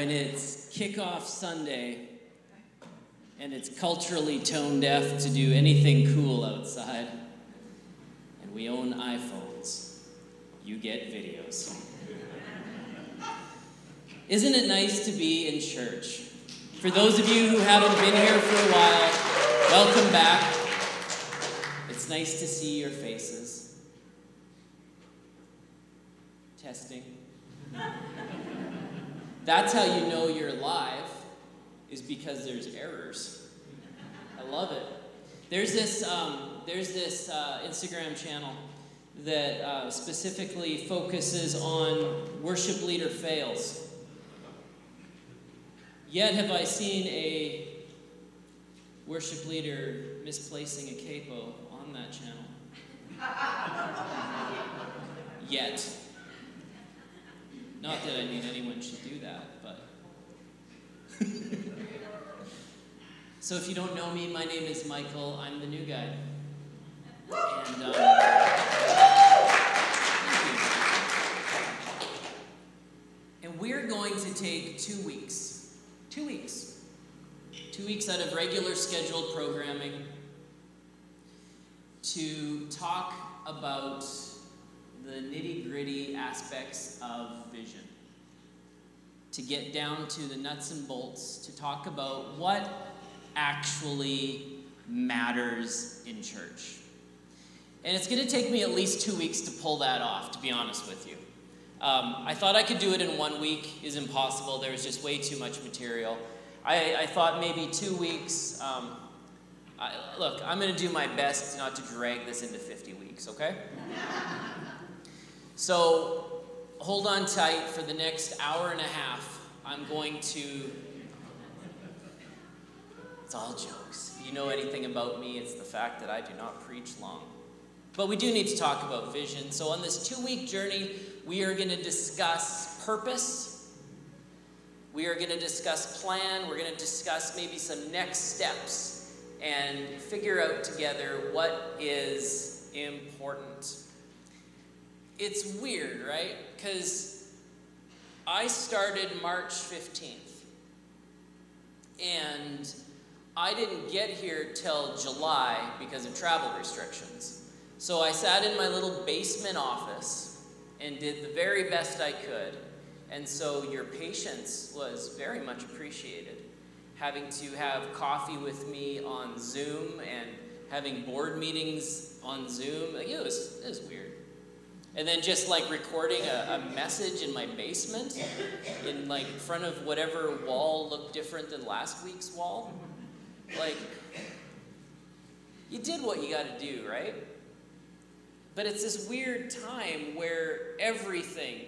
when it's kickoff Sunday and it's culturally tone deaf to do anything cool outside, and we own iPhones, you get videos. Isn't it nice to be in church? For those of you who haven't been here for a while, welcome back. It's nice to see your faces. Testing. That's how you know you're live, is because there's errors. I love it. There's this, um, there's this uh, Instagram channel that uh, specifically focuses on worship leader fails. Yet have I seen a worship leader misplacing a capo on that channel. Yet. Not that I mean anyone should do that, but. so if you don't know me, my name is Michael. I'm the new guy. And, um, and we're going to take two weeks. Two weeks. Two weeks out of regular scheduled programming to talk about the nitty gritty aspects of vision. To get down to the nuts and bolts, to talk about what actually matters in church. And it's going to take me at least two weeks to pull that off, to be honest with you. Um, I thought I could do it in one week, is impossible. There was just way too much material. I, I thought maybe two weeks. Um, I, look, I'm going to do my best not to drag this into 50 weeks, okay? So hold on tight for the next hour and a half. I'm going to. It's all jokes. If you know anything about me, it's the fact that I do not preach long. But we do need to talk about vision. So, on this two week journey, we are going to discuss purpose. We are going to discuss plan. We're going to discuss maybe some next steps and figure out together what is important. It's weird, right? Because I started March 15th. And I didn't get here till July because of travel restrictions. So I sat in my little basement office and did the very best I could. And so your patience was very much appreciated. Having to have coffee with me on Zoom and having board meetings on Zoom, like, it, was, it was weird. And then just like recording a, a message in my basement in like front of whatever wall looked different than last week's wall. Like, you did what you got to do, right? But it's this weird time where everything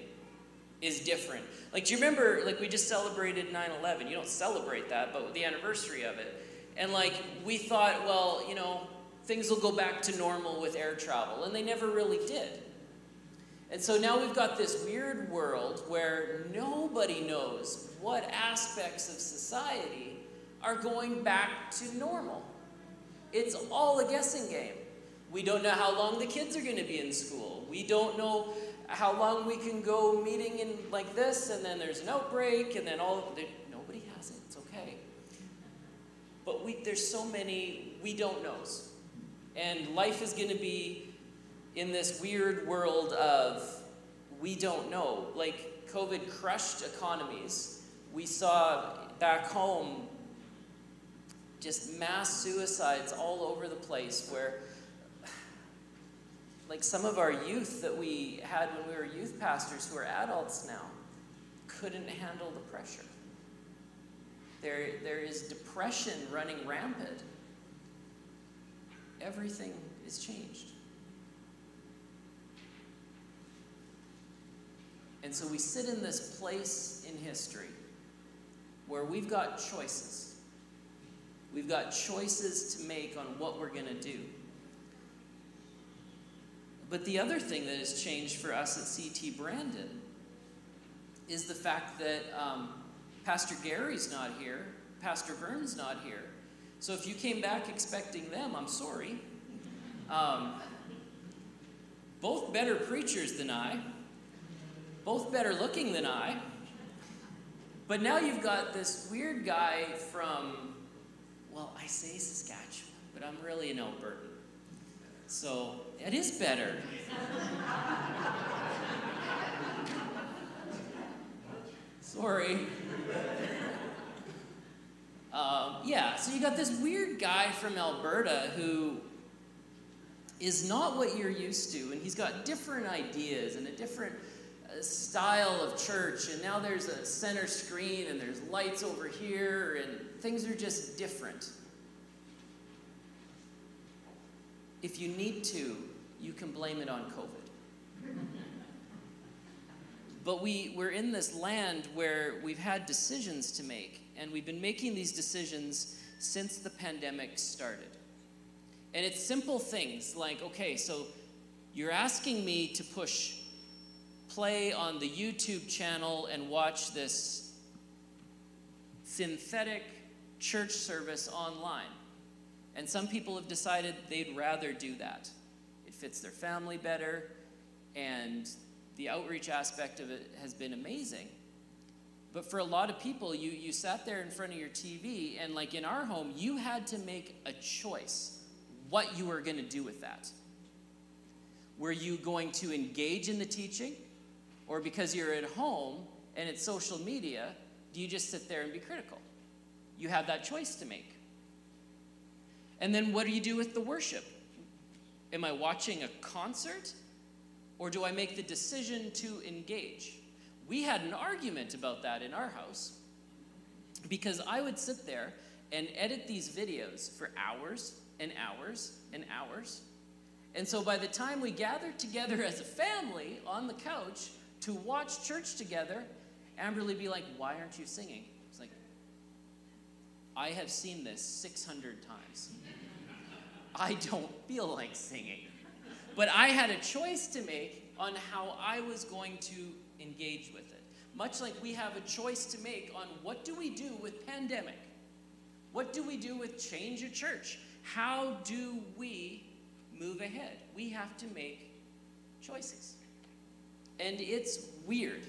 is different. Like, do you remember, like, we just celebrated 9 11? You don't celebrate that, but the anniversary of it. And, like, we thought, well, you know, things will go back to normal with air travel. And they never really did. And so now we've got this weird world where nobody knows what aspects of society are going back to normal. It's all a guessing game. We don't know how long the kids are going to be in school. We don't know how long we can go meeting in like this, and then there's an outbreak, and then all nobody has it. It's okay. But we, there's so many we don't knows, and life is going to be in this weird world of we don't know. Like COVID crushed economies. We saw back home just mass suicides all over the place where like some of our youth that we had when we were youth pastors who are adults now couldn't handle the pressure. There, there is depression running rampant. Everything is changed. And so we sit in this place in history where we've got choices. We've got choices to make on what we're going to do. But the other thing that has changed for us at CT Brandon is the fact that um, Pastor Gary's not here, Pastor Vern's not here. So if you came back expecting them, I'm sorry. Um, both better preachers than I, both better looking than I, But now you've got this weird guy from, well, I say Saskatchewan, but I'm really an Albertan. So it is better. Sorry. Um, yeah, so you got this weird guy from Alberta who is not what you're used to, and he's got different ideas and a different style of church, and now there's a center screen and there's lights over here, and things are just different. If you need to, you can blame it on COVID. but we, we're in this land where we've had decisions to make, and we've been making these decisions since the pandemic started. And it's simple things like, okay, so you're asking me to push play on the YouTube channel and watch this synthetic church service online. And some people have decided they'd rather do that. It fits their family better, and the outreach aspect of it has been amazing. But for a lot of people, you, you sat there in front of your TV, and like in our home, you had to make a choice what you were going to do with that. Were you going to engage in the teaching? Or because you're at home and it's social media, do you just sit there and be critical? You have that choice to make. And then what do you do with the worship? Am I watching a concert? Or do I make the decision to engage? We had an argument about that in our house because I would sit there and edit these videos for hours and hours and hours. And so by the time we gathered together as a family on the couch to watch church together, Amberly be like, Why aren't you singing? It's like, I have seen this 600 times. I don't feel like singing. But I had a choice to make on how I was going to engage with it. Much like we have a choice to make on what do we do with pandemic? What do we do with change of church? How do we move ahead? We have to make choices. And it's weird.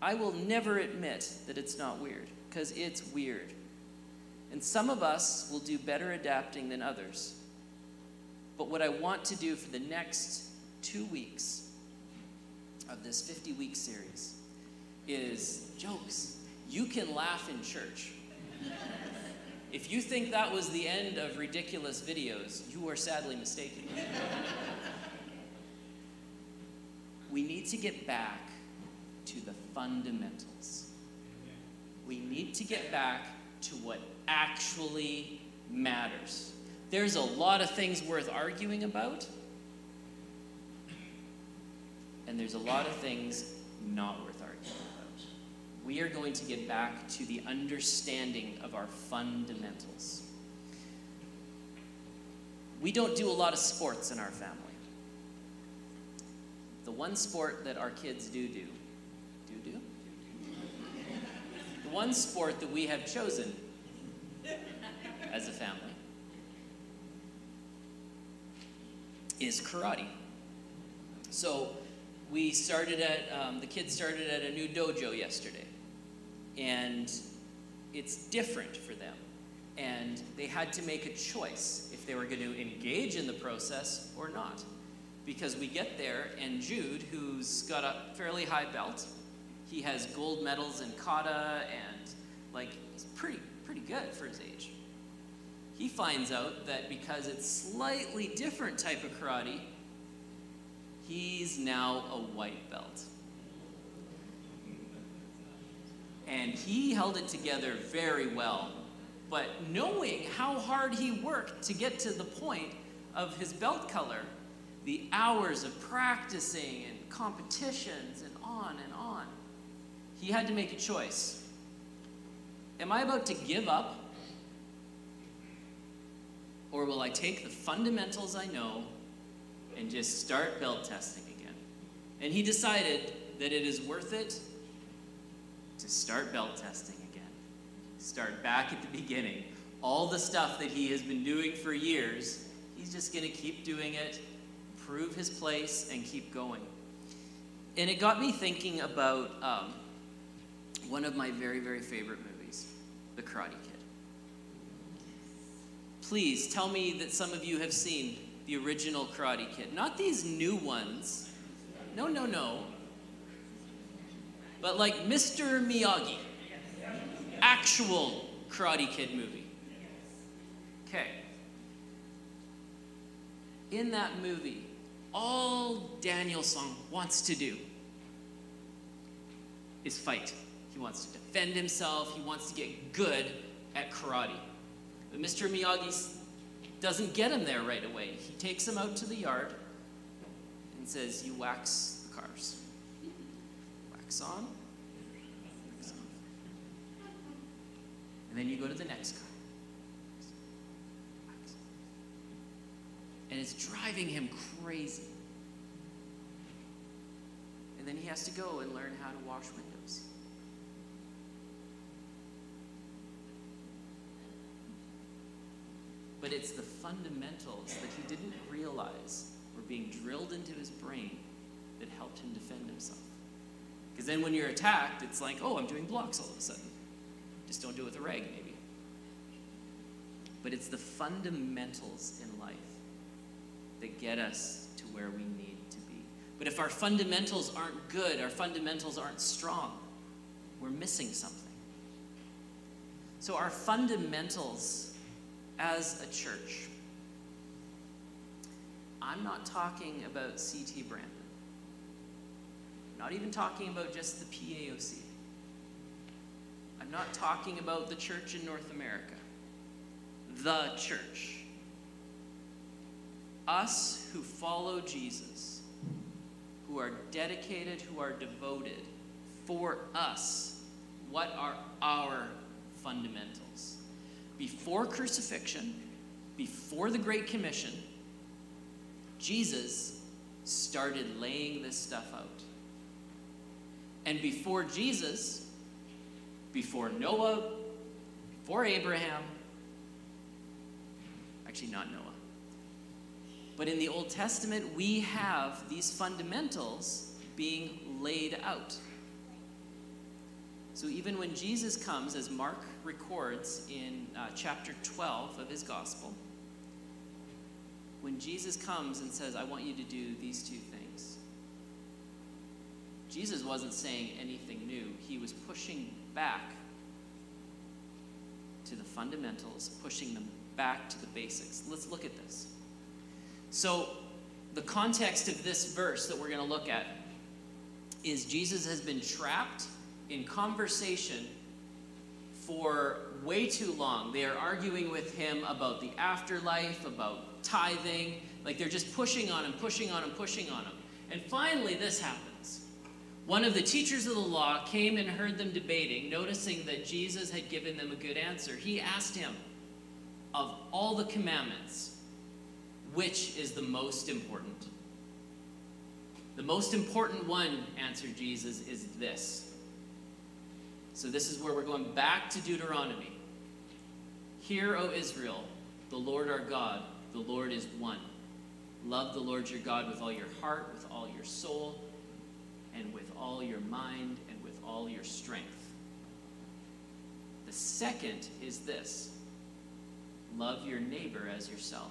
I will never admit that it's not weird, because it's weird. And some of us will do better adapting than others. But what I want to do for the next two weeks of this 50 week series is jokes. You can laugh in church. If you think that was the end of ridiculous videos, you are sadly mistaken. We need to get back to the fundamentals. We need to get back to what actually matters. There's a lot of things worth arguing about, and there's a lot of things not worth arguing about. we are going to get back to the understanding of our fundamentals. We don't do a lot of sports in our family. The one sport that our kids do do, do do? The one sport that we have chosen as a family is karate. So we started at, um, the kids started at a new dojo yesterday and it's different for them. And they had to make a choice if they were going to engage in the process or not. Because we get there, and Jude, who's got a fairly high belt, he has gold medals in kata, and like he's pretty pretty good for his age. He finds out that because it's slightly different type of karate, he's now a white belt. and he held it together very well. But knowing how hard he worked to get to the point of his belt color, the hours of practicing and competitions and on and on, he had to make a choice. Am I about to give up? Or will I take the fundamentals I know and just start belt testing again? And he decided that it is worth it to start belt testing again. Start back at the beginning. All the stuff that he has been doing for years, he's just going to keep doing it, prove his place, and keep going. And it got me thinking about um, one of my very, very favorite movies, The Karate Kid. Please tell me that some of you have seen the original Karate Kid, not these new ones. No, no, no. But like Mr. Miyagi, actual Karate Kid movie. Okay. In that movie, all Daniel-san wants to do is fight. He wants to defend himself, he wants to get good at karate. But Mr. Miyagi doesn't get him there right away. He takes him out to the yard and says, You wax the cars. Wax on, wax off. And then you go to the next car. Wax. And it's driving him crazy. And then he has to go and learn how to wash windows. But it's the fundamentals that he didn't realize were being drilled into his brain that helped him defend himself. Because then when you're attacked, it's like, oh, I'm doing blocks all of a sudden. Just don't do it with a rag, maybe. But it's the fundamentals in life that get us to where we need to be. But if our fundamentals aren't good, our fundamentals aren't strong, we're missing something. So, our fundamentals as a church, I'm not talking about CT Brandon. I'm not even talking about just the PAOC. I'm not talking about the church in North America. The church. Us who follow Jesus, who are dedicated, who are devoted, for us, what are our fundamentals? Before crucifixion, before the Great Commission, Jesus started laying this stuff out. And before Jesus, before Noah, before Abraham, actually, not Noah, but in the Old Testament, we have these fundamentals being laid out. So even when Jesus comes, as Mark records in uh, chapter 12 of his gospel, when Jesus comes and says, I want you to do these two things, Jesus wasn't saying anything new. He was pushing back to the fundamentals, pushing them back to the basics. Let's look at this. So, the context of this verse that we're going to look at is Jesus has been trapped in conversation for way too long. They are arguing with him about the afterlife, about tithing. Like they're just pushing on him, pushing on him, pushing on him. And finally, this happens. One of the teachers of the law came and heard them debating, noticing that Jesus had given them a good answer. He asked him, Of all the commandments, which is the most important? The most important one, answered Jesus, is this so this is where we're going back to Deuteronomy. Hear, O Israel, the Lord our God, the Lord is one. Love the Lord your God with all your heart, with all your soul, and with all your mind, and with all your strength. The second is this love your neighbor as yourself.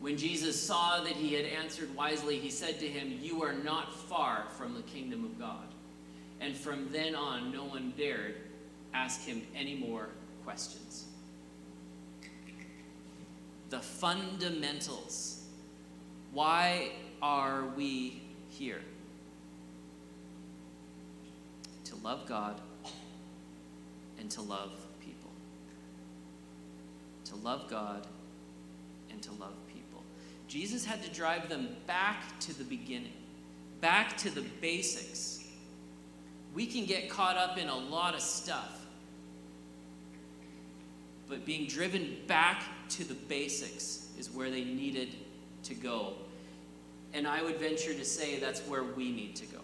When Jesus saw that he had answered wisely, he said to him, You are not far from the kingdom of God. And from then on, no one dared ask him any more questions. The fundamentals. Why are we here? To love God and to love people. To love God and to love people. Jesus had to drive them back to the beginning, back to the basics. We can get caught up in a lot of stuff but being driven back to the basics is where they needed to go. And I would venture to say that's where we need to go.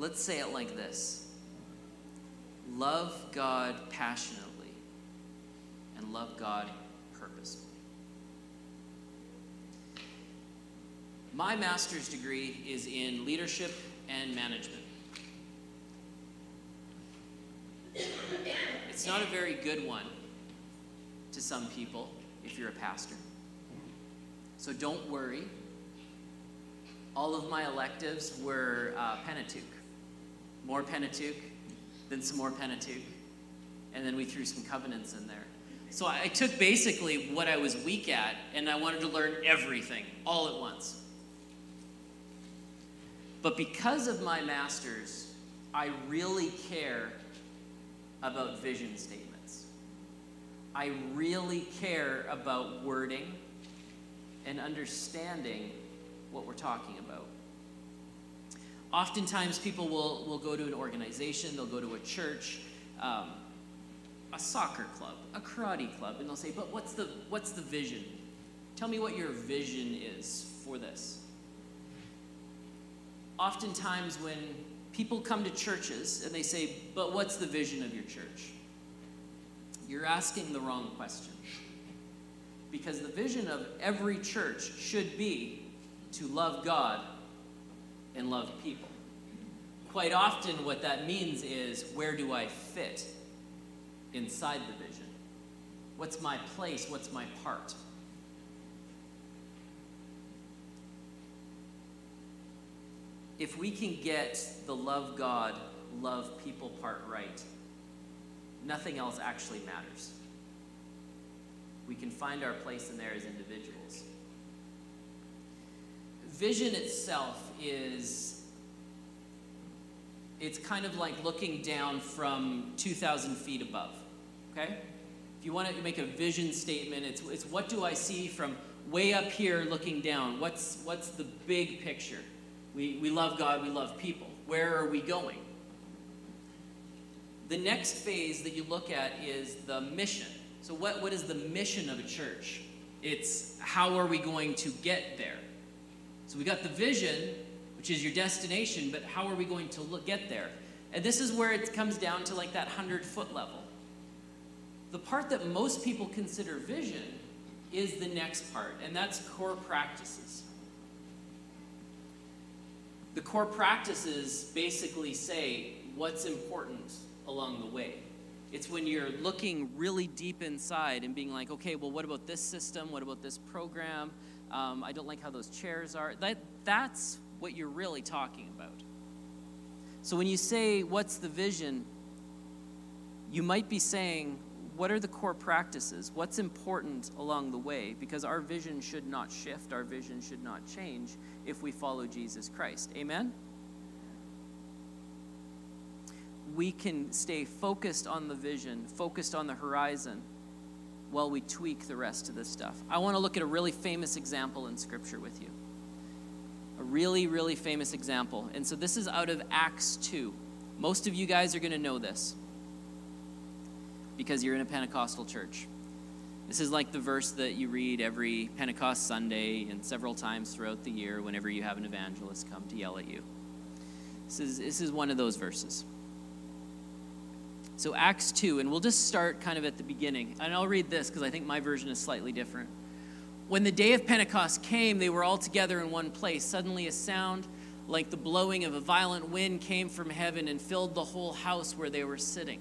Let's say it like this love God passionately and love God purposefully. My master's degree is in leadership and management. It's not a very good one to some people if you're a pastor. So don't worry. All of my electives were uh, Pentateuch. More Pentateuch, then some more Pentateuch, and then we threw some covenants in there. So I took basically what I was weak at and I wanted to learn everything all at once. But because of my master's, I really care about vision statements. I really care about wording and understanding what we're talking about. Oftentimes, people will, will go to an organization, they'll go to a church, um, a soccer club, a karate club, and they'll say, But what's the, what's the vision? Tell me what your vision is for this. Oftentimes, when people come to churches and they say, But what's the vision of your church? You're asking the wrong question. Because the vision of every church should be to love God and love people. Quite often, what that means is where do I fit inside the vision? What's my place? What's my part? If we can get the love God, love people part right, nothing else actually matters. We can find our place in there as individuals. Vision itself is it's kind of like looking down from 2,000 feet above. Okay? If you want to make a vision statement, it's, it's what do I see from way up here looking down? What's, what's the big picture? We, we love God, we love people. Where are we going? The next phase that you look at is the mission. So, what, what is the mission of a church? It's how are we going to get there? So, we got the vision, which is your destination, but how are we going to look, get there? And this is where it comes down to like that 100 foot level. The part that most people consider vision is the next part, and that's core practices. The core practices basically say what's important along the way. It's when you're looking really deep inside and being like, okay, well, what about this system? What about this program? Um, I don't like how those chairs are. That, that's what you're really talking about. So when you say, what's the vision? You might be saying, what are the core practices? What's important along the way? Because our vision should not shift, our vision should not change if we follow Jesus Christ. Amen? We can stay focused on the vision, focused on the horizon, while we tweak the rest of this stuff. I want to look at a really famous example in Scripture with you. A really, really famous example. And so this is out of Acts 2. Most of you guys are going to know this because you're in a Pentecostal church. This is like the verse that you read every Pentecost Sunday and several times throughout the year whenever you have an evangelist come to yell at you. This is, this is one of those verses. So, Acts 2, and we'll just start kind of at the beginning. And I'll read this because I think my version is slightly different. When the day of Pentecost came, they were all together in one place. Suddenly, a sound like the blowing of a violent wind came from heaven and filled the whole house where they were sitting.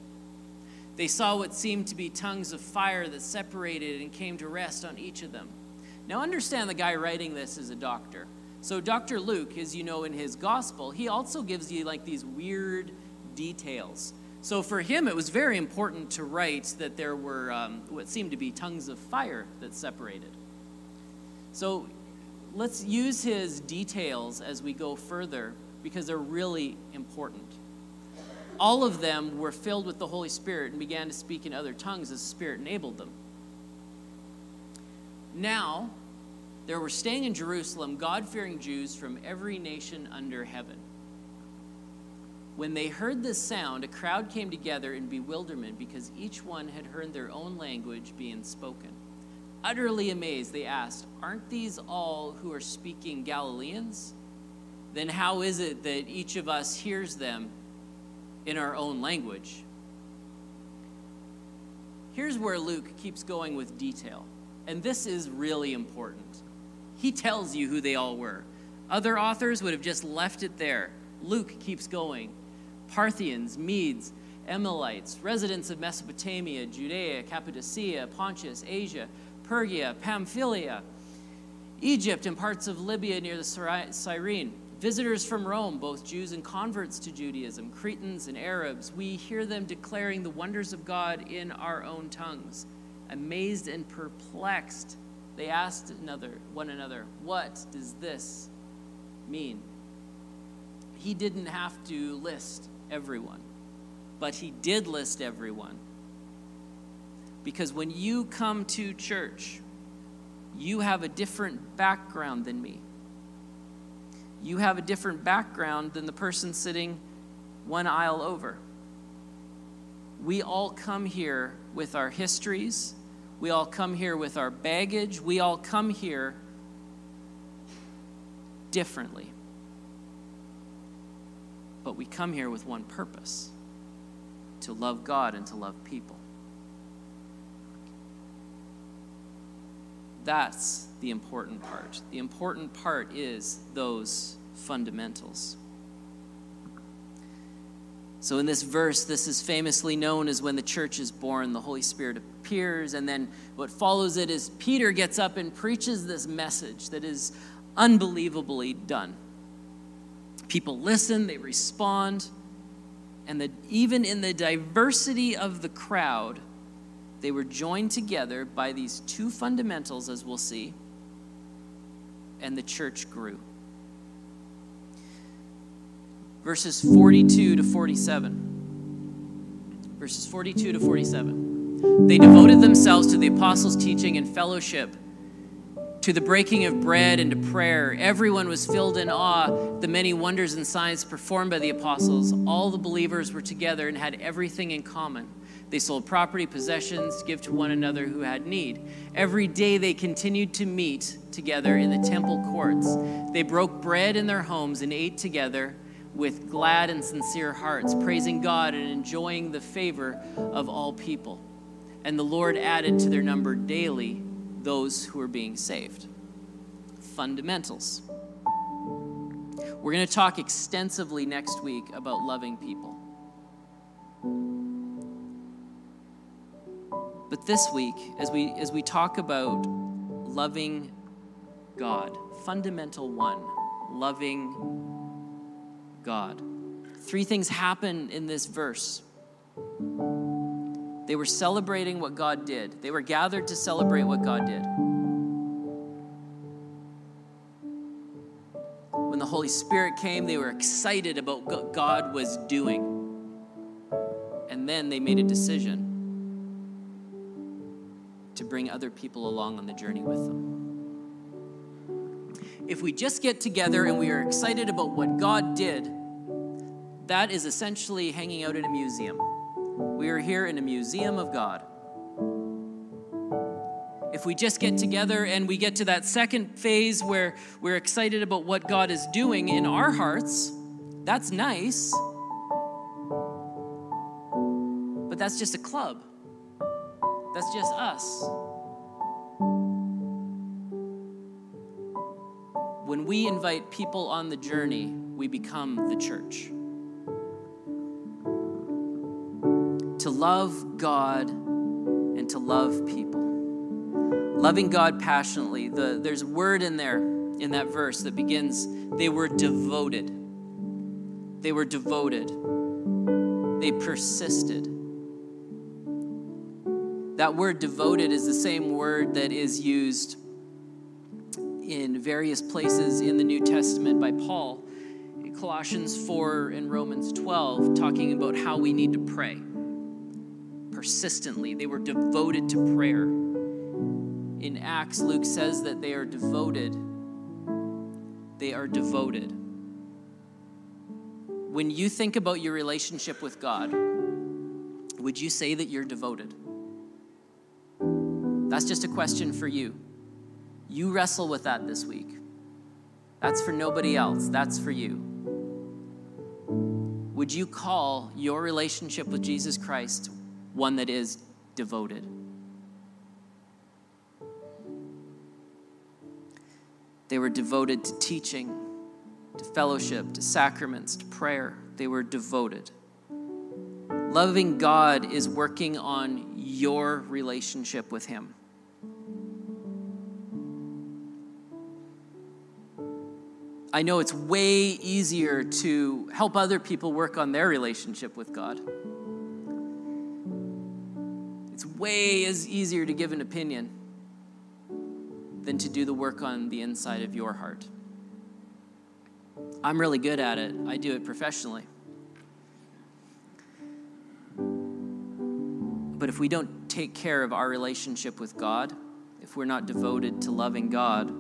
They saw what seemed to be tongues of fire that separated and came to rest on each of them. Now, understand the guy writing this is a doctor. So, Dr. Luke, as you know in his gospel, he also gives you like these weird details. So, for him, it was very important to write that there were um, what seemed to be tongues of fire that separated. So, let's use his details as we go further because they're really important all of them were filled with the Holy Spirit and began to speak in other tongues as the Spirit enabled them. Now, there were staying in Jerusalem God fearing Jews from every nation under heaven. When they heard this sound, a crowd came together in bewilderment because each one had heard their own language being spoken. Utterly amazed, they asked, Aren't these all who are speaking Galileans? Then how is it that each of us hears them in our own language? Here's where Luke keeps going with detail, and this is really important. He tells you who they all were. Other authors would have just left it there. Luke keeps going. Parthians, Medes, Elamites, residents of Mesopotamia, Judea, Cappadocia, Pontus, Asia, Phrygia, Pamphylia, Egypt, and parts of Libya near the Cyrene. Visitors from Rome, both Jews and converts to Judaism, Cretans and Arabs, we hear them declaring the wonders of God in our own tongues. Amazed and perplexed, they asked another, one another, What does this mean? He didn't have to list everyone, but he did list everyone. Because when you come to church, you have a different background than me. You have a different background than the person sitting one aisle over. We all come here with our histories. We all come here with our baggage. We all come here differently. But we come here with one purpose to love God and to love people. That's the important part. The important part is those fundamentals. So, in this verse, this is famously known as when the church is born, the Holy Spirit appears. And then what follows it is Peter gets up and preaches this message that is unbelievably done. People listen, they respond, and the, even in the diversity of the crowd, they were joined together by these two fundamentals, as we'll see, and the church grew. Verses 42 to 47. Verses 42 to 47. They devoted themselves to the apostles' teaching and fellowship to the breaking of bread and to prayer. Everyone was filled in awe, the many wonders and signs performed by the apostles. All the believers were together and had everything in common. They sold property, possessions, give to one another who had need. Every day they continued to meet together in the temple courts. They broke bread in their homes and ate together with glad and sincere hearts, praising God and enjoying the favor of all people. And the Lord added to their number daily those who are being saved. Fundamentals. We're going to talk extensively next week about loving people. But this week, as we, as we talk about loving God, fundamental one, loving God. Three things happen in this verse. They were celebrating what God did, they were gathered to celebrate what God did. When the Holy Spirit came, they were excited about what God was doing. And then they made a decision to bring other people along on the journey with them. If we just get together and we are excited about what God did, that is essentially hanging out in a museum. We are here in a museum of God. If we just get together and we get to that second phase where we're excited about what God is doing in our hearts, that's nice. But that's just a club. That's just us. When we invite people on the journey, we become the church. To love God and to love people. Loving God passionately. The, there's a word in there in that verse that begins, they were devoted. They were devoted. They persisted. That word devoted is the same word that is used in various places in the New Testament by Paul. Colossians 4 and Romans 12, talking about how we need to pray persistently, they were devoted to prayer. In Acts, Luke says that they are devoted. They are devoted. When you think about your relationship with God, would you say that you're devoted? That's just a question for you. You wrestle with that this week. That's for nobody else, that's for you. Would you call your relationship with Jesus Christ one that is devoted? They were devoted to teaching, to fellowship, to sacraments, to prayer. They were devoted. Loving God is working on your relationship with Him. I know it's way easier to help other people work on their relationship with God. It's way as easier to give an opinion than to do the work on the inside of your heart. I'm really good at it. I do it professionally. But if we don't take care of our relationship with God, if we're not devoted to loving God,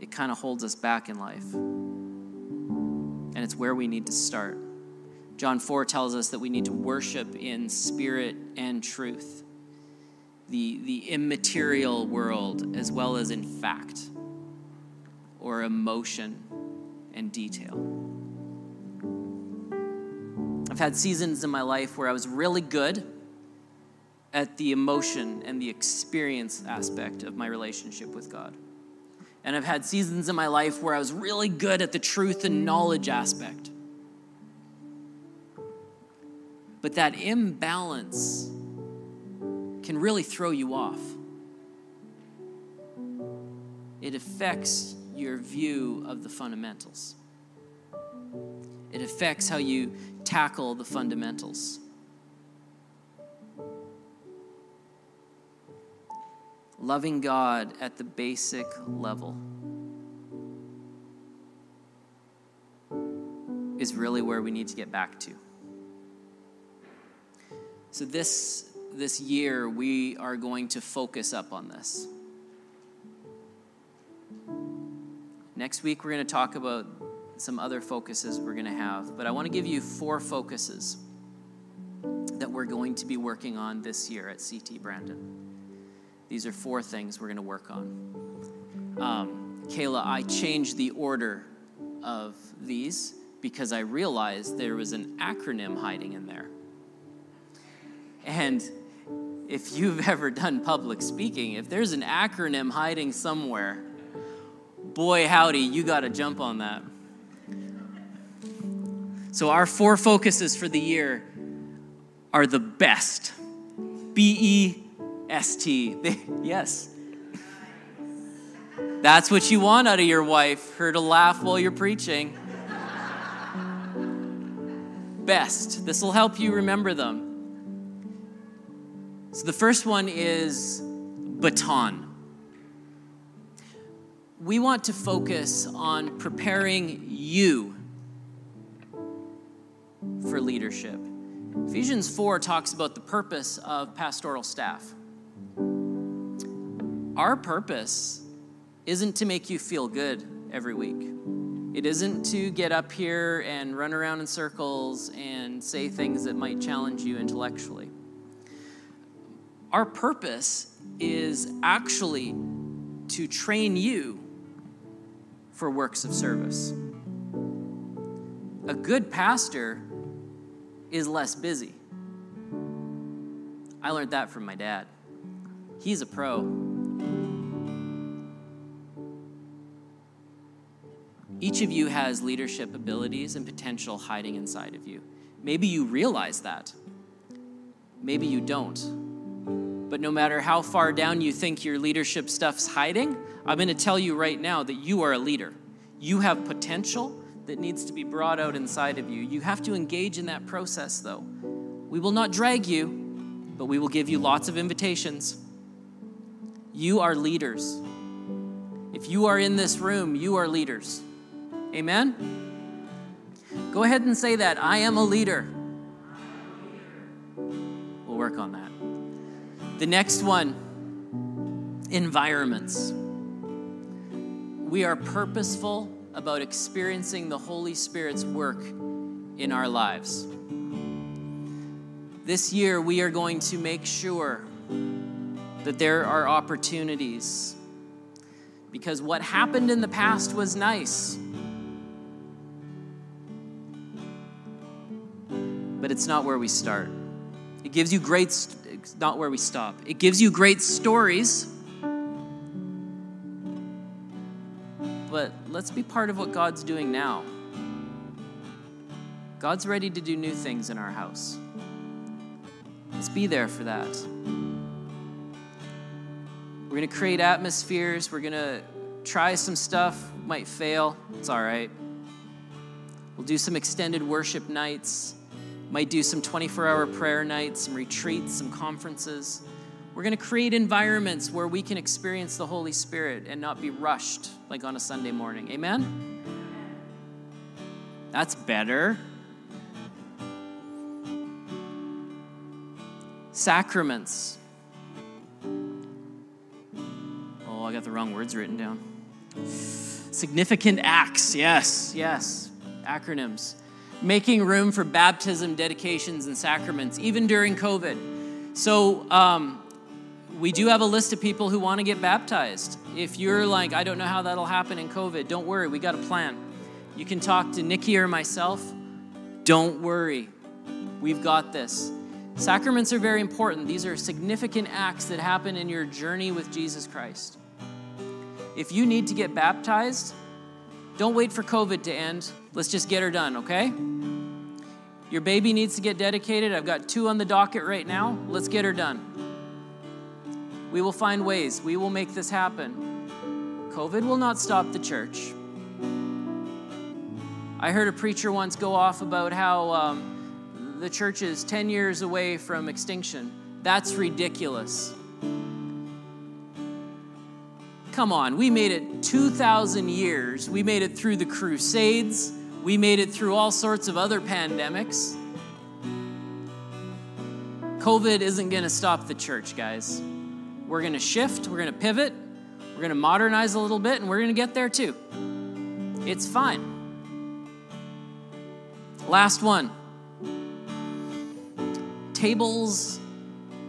it kind of holds us back in life. And it's where we need to start. John 4 tells us that we need to worship in spirit and truth, the, the immaterial world as well as in fact or emotion and detail. I've had seasons in my life where I was really good at the emotion and the experience aspect of my relationship with God. And I've had seasons in my life where I was really good at the truth and knowledge aspect. But that imbalance can really throw you off. It affects your view of the fundamentals. It affects how you tackle the fundamentals. loving God at the basic level is really where we need to get back to. So this this year we are going to focus up on this. Next week we're going to talk about some other focuses we're going to have, but I want to give you four focuses that we're going to be working on this year at CT Brandon. These are four things we're going to work on. Um, Kayla, I changed the order of these because I realized there was an acronym hiding in there. And if you've ever done public speaking, if there's an acronym hiding somewhere, boy, howdy, you got to jump on that. So, our four focuses for the year are the best B E S T. Yes. That's what you want out of your wife, her to laugh while you're preaching. Best. This will help you remember them. So the first one is baton. We want to focus on preparing you for leadership. Ephesians 4 talks about the purpose of pastoral staff. Our purpose isn't to make you feel good every week. It isn't to get up here and run around in circles and say things that might challenge you intellectually. Our purpose is actually to train you for works of service. A good pastor is less busy. I learned that from my dad. He's a pro. Each of you has leadership abilities and potential hiding inside of you. Maybe you realize that. Maybe you don't. But no matter how far down you think your leadership stuff's hiding, I'm going to tell you right now that you are a leader. You have potential that needs to be brought out inside of you. You have to engage in that process, though. We will not drag you, but we will give you lots of invitations. You are leaders. If you are in this room, you are leaders. Amen? Go ahead and say that. I am a leader. We'll work on that. The next one environments. We are purposeful about experiencing the Holy Spirit's work in our lives. This year, we are going to make sure that there are opportunities because what happened in the past was nice. But it's not where we start. It gives you great, not where we stop. It gives you great stories. But let's be part of what God's doing now. God's ready to do new things in our house. Let's be there for that. We're going to create atmospheres. We're going to try some stuff. Might fail. It's all right. We'll do some extended worship nights. Might do some 24 hour prayer nights, some retreats, some conferences. We're going to create environments where we can experience the Holy Spirit and not be rushed like on a Sunday morning. Amen? That's better. Sacraments. Oh, I got the wrong words written down. Significant acts, yes, yes, acronyms. Making room for baptism, dedications, and sacraments, even during COVID. So, um, we do have a list of people who want to get baptized. If you're like, I don't know how that'll happen in COVID, don't worry, we got a plan. You can talk to Nikki or myself. Don't worry, we've got this. Sacraments are very important. These are significant acts that happen in your journey with Jesus Christ. If you need to get baptized, don't wait for COVID to end. Let's just get her done, okay? Your baby needs to get dedicated. I've got two on the docket right now. Let's get her done. We will find ways. We will make this happen. COVID will not stop the church. I heard a preacher once go off about how um, the church is 10 years away from extinction. That's ridiculous. Come on, we made it 2,000 years. We made it through the Crusades. We made it through all sorts of other pandemics. COVID isn't going to stop the church, guys. We're going to shift, we're going to pivot, we're going to modernize a little bit, and we're going to get there too. It's fine. Last one tables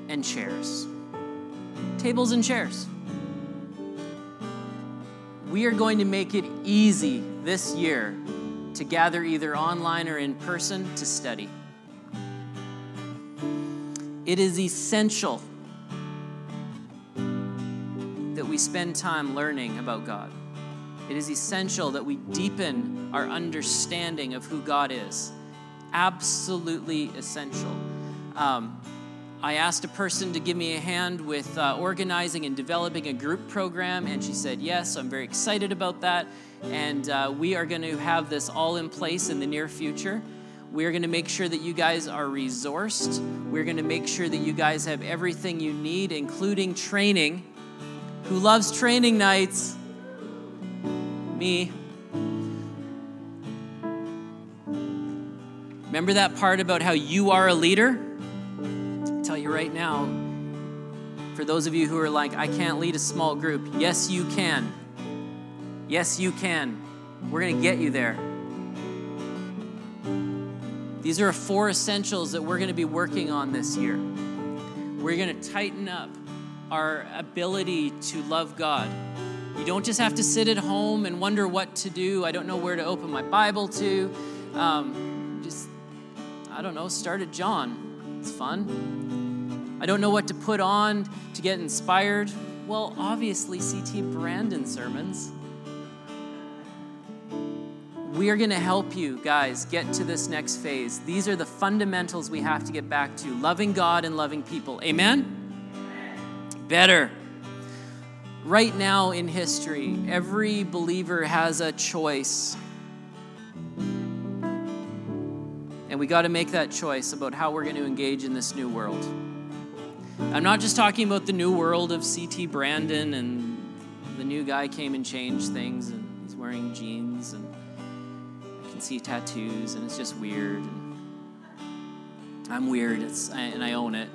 and chairs. Tables and chairs we are going to make it easy this year to gather either online or in person to study. It is essential that we spend time learning about God. It is essential that we deepen our understanding of who God is. Absolutely essential. Um, I asked a person to give me a hand with uh, organizing and developing a group program, and she said yes. I'm very excited about that. And uh, we are going to have this all in place in the near future. We're going to make sure that you guys are resourced. We're going to make sure that you guys have everything you need, including training. Who loves training nights? Me. Remember that part about how you are a leader? Tell you right now, for those of you who are like, I can't lead a small group, yes, you can. Yes, you can. We're going to get you there. These are four essentials that we're going to be working on this year. We're going to tighten up our ability to love God. You don't just have to sit at home and wonder what to do. I don't know where to open my Bible to. Um, just, I don't know, start at John. It's fun. I don't know what to put on to get inspired. Well, obviously, CT Brandon sermons. We are going to help you guys get to this next phase. These are the fundamentals we have to get back to loving God and loving people. Amen? Better. Right now in history, every believer has a choice. And we got to make that choice about how we're going to engage in this new world. I'm not just talking about the new world of C.T. Brandon and the new guy came and changed things and he's wearing jeans and I can see tattoos and it's just weird. I'm weird and I own it.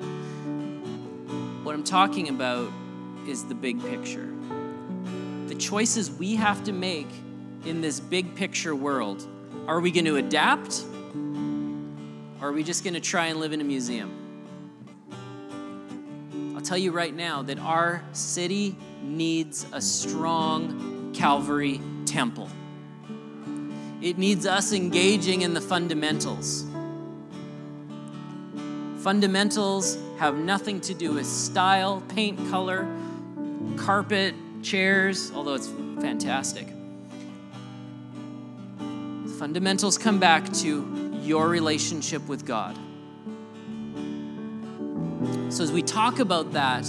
What I'm talking about is the big picture. The choices we have to make in this big picture world are we going to adapt? Or are we just going to try and live in a museum? I'll tell you right now that our city needs a strong Calvary temple. It needs us engaging in the fundamentals. Fundamentals have nothing to do with style, paint color, carpet, chairs, although it's fantastic. Fundamentals come back to your relationship with God. So, as we talk about that,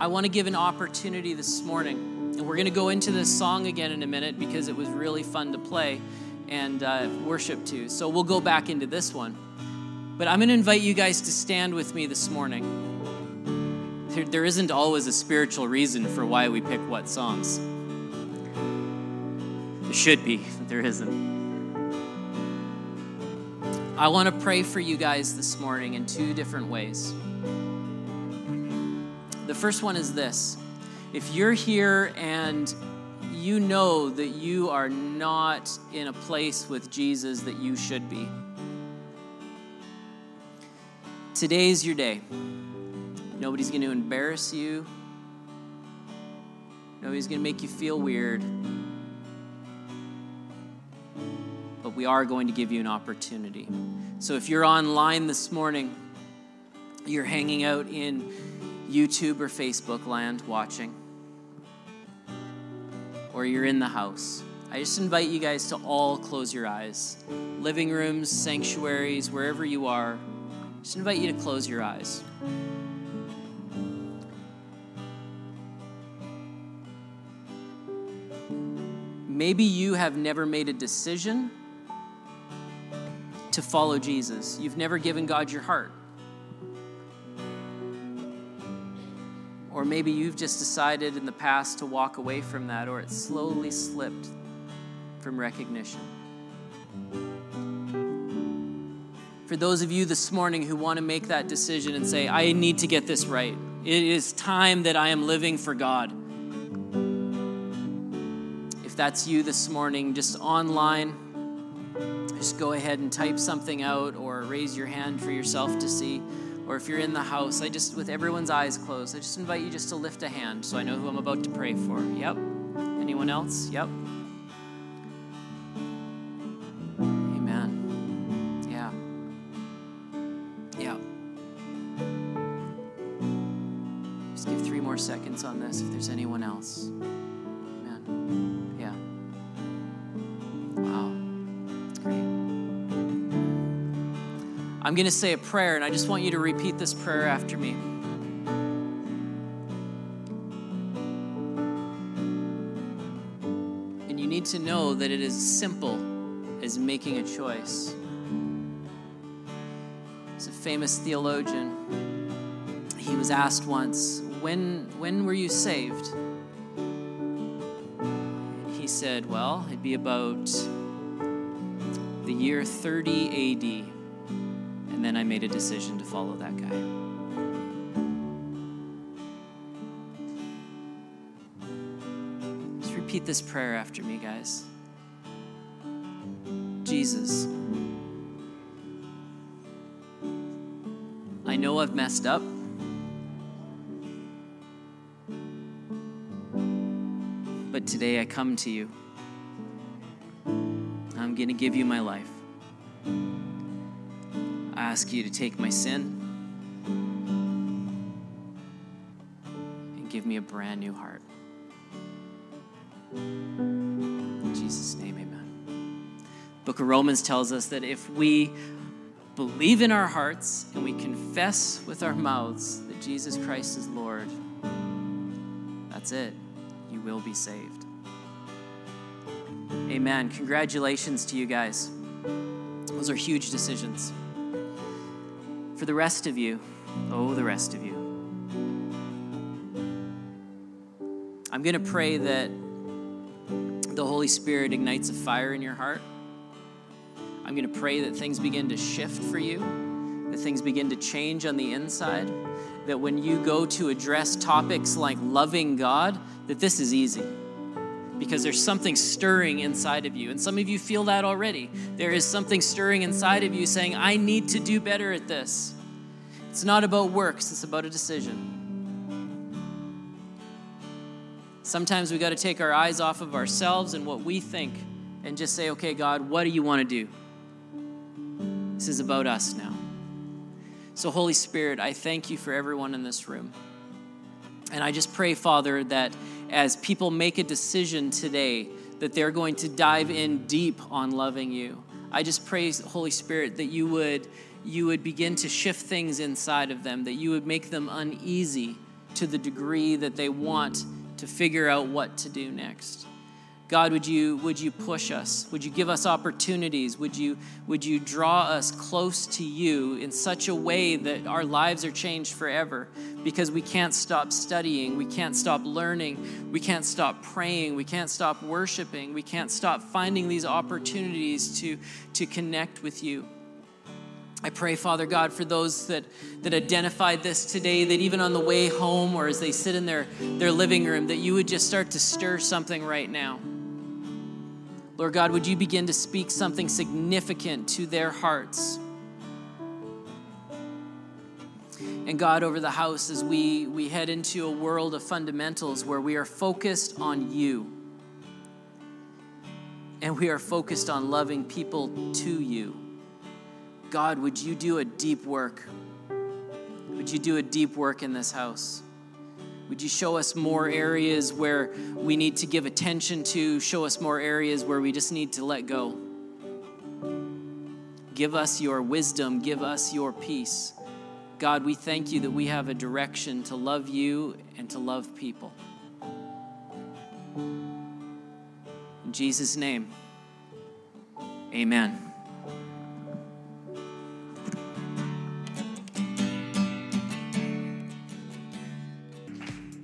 I want to give an opportunity this morning. And we're going to go into this song again in a minute because it was really fun to play and uh, worship to. So, we'll go back into this one. But I'm going to invite you guys to stand with me this morning. There, there isn't always a spiritual reason for why we pick what songs. There should be, but there isn't. I want to pray for you guys this morning in two different ways. The first one is this if you're here and you know that you are not in a place with Jesus that you should be, today's your day. Nobody's going to embarrass you, nobody's going to make you feel weird. But we are going to give you an opportunity. So if you're online this morning, you're hanging out in YouTube or Facebook land watching, or you're in the house, I just invite you guys to all close your eyes. Living rooms, sanctuaries, wherever you are, just invite you to close your eyes. Maybe you have never made a decision to follow Jesus. You've never given God your heart. Or maybe you've just decided in the past to walk away from that, or it slowly slipped from recognition. For those of you this morning who want to make that decision and say, I need to get this right, it is time that I am living for God. If that's you this morning, just online, just go ahead and type something out or raise your hand for yourself to see. Or if you're in the house, I just, with everyone's eyes closed, I just invite you just to lift a hand so I know who I'm about to pray for. Yep. Anyone else? Yep. I'm going to say a prayer, and I just want you to repeat this prayer after me. And you need to know that it is simple as making a choice. There's a famous theologian. He was asked once, when, when were you saved? He said, Well, it'd be about the year 30 AD. And then I made a decision to follow that guy. Just repeat this prayer after me, guys. Jesus, I know I've messed up. But today I come to you. I'm going to give you my life. Ask you to take my sin and give me a brand new heart. In Jesus' name, amen. Book of Romans tells us that if we believe in our hearts and we confess with our mouths that Jesus Christ is Lord, that's it. You will be saved. Amen. Congratulations to you guys. Those are huge decisions. For the rest of you, oh, the rest of you, I'm going to pray that the Holy Spirit ignites a fire in your heart. I'm going to pray that things begin to shift for you, that things begin to change on the inside. that when you go to address topics like loving God, that this is easy because there's something stirring inside of you. And some of you feel that already. There is something stirring inside of you saying, I need to do better at this. It's not about works, it's about a decision. Sometimes we got to take our eyes off of ourselves and what we think and just say, okay, God, what do you want to do? This is about us now. So, Holy Spirit, I thank you for everyone in this room. And I just pray, Father, that as people make a decision today that they're going to dive in deep on loving you, I just pray, Holy Spirit, that you would you would begin to shift things inside of them, that you would make them uneasy to the degree that they want to figure out what to do next. God, would you, would you push us? Would you give us opportunities? Would you, would you draw us close to you in such a way that our lives are changed forever? Because we can't stop studying, we can't stop learning, we can't stop praying, we can't stop worshiping, we can't stop finding these opportunities to, to connect with you. I pray, Father God, for those that, that identified this today, that even on the way home or as they sit in their, their living room, that you would just start to stir something right now. Lord God, would you begin to speak something significant to their hearts? And God, over the house, as we, we head into a world of fundamentals where we are focused on you and we are focused on loving people to you. God, would you do a deep work? Would you do a deep work in this house? Would you show us more areas where we need to give attention to? Show us more areas where we just need to let go. Give us your wisdom, give us your peace. God, we thank you that we have a direction to love you and to love people. In Jesus' name, amen.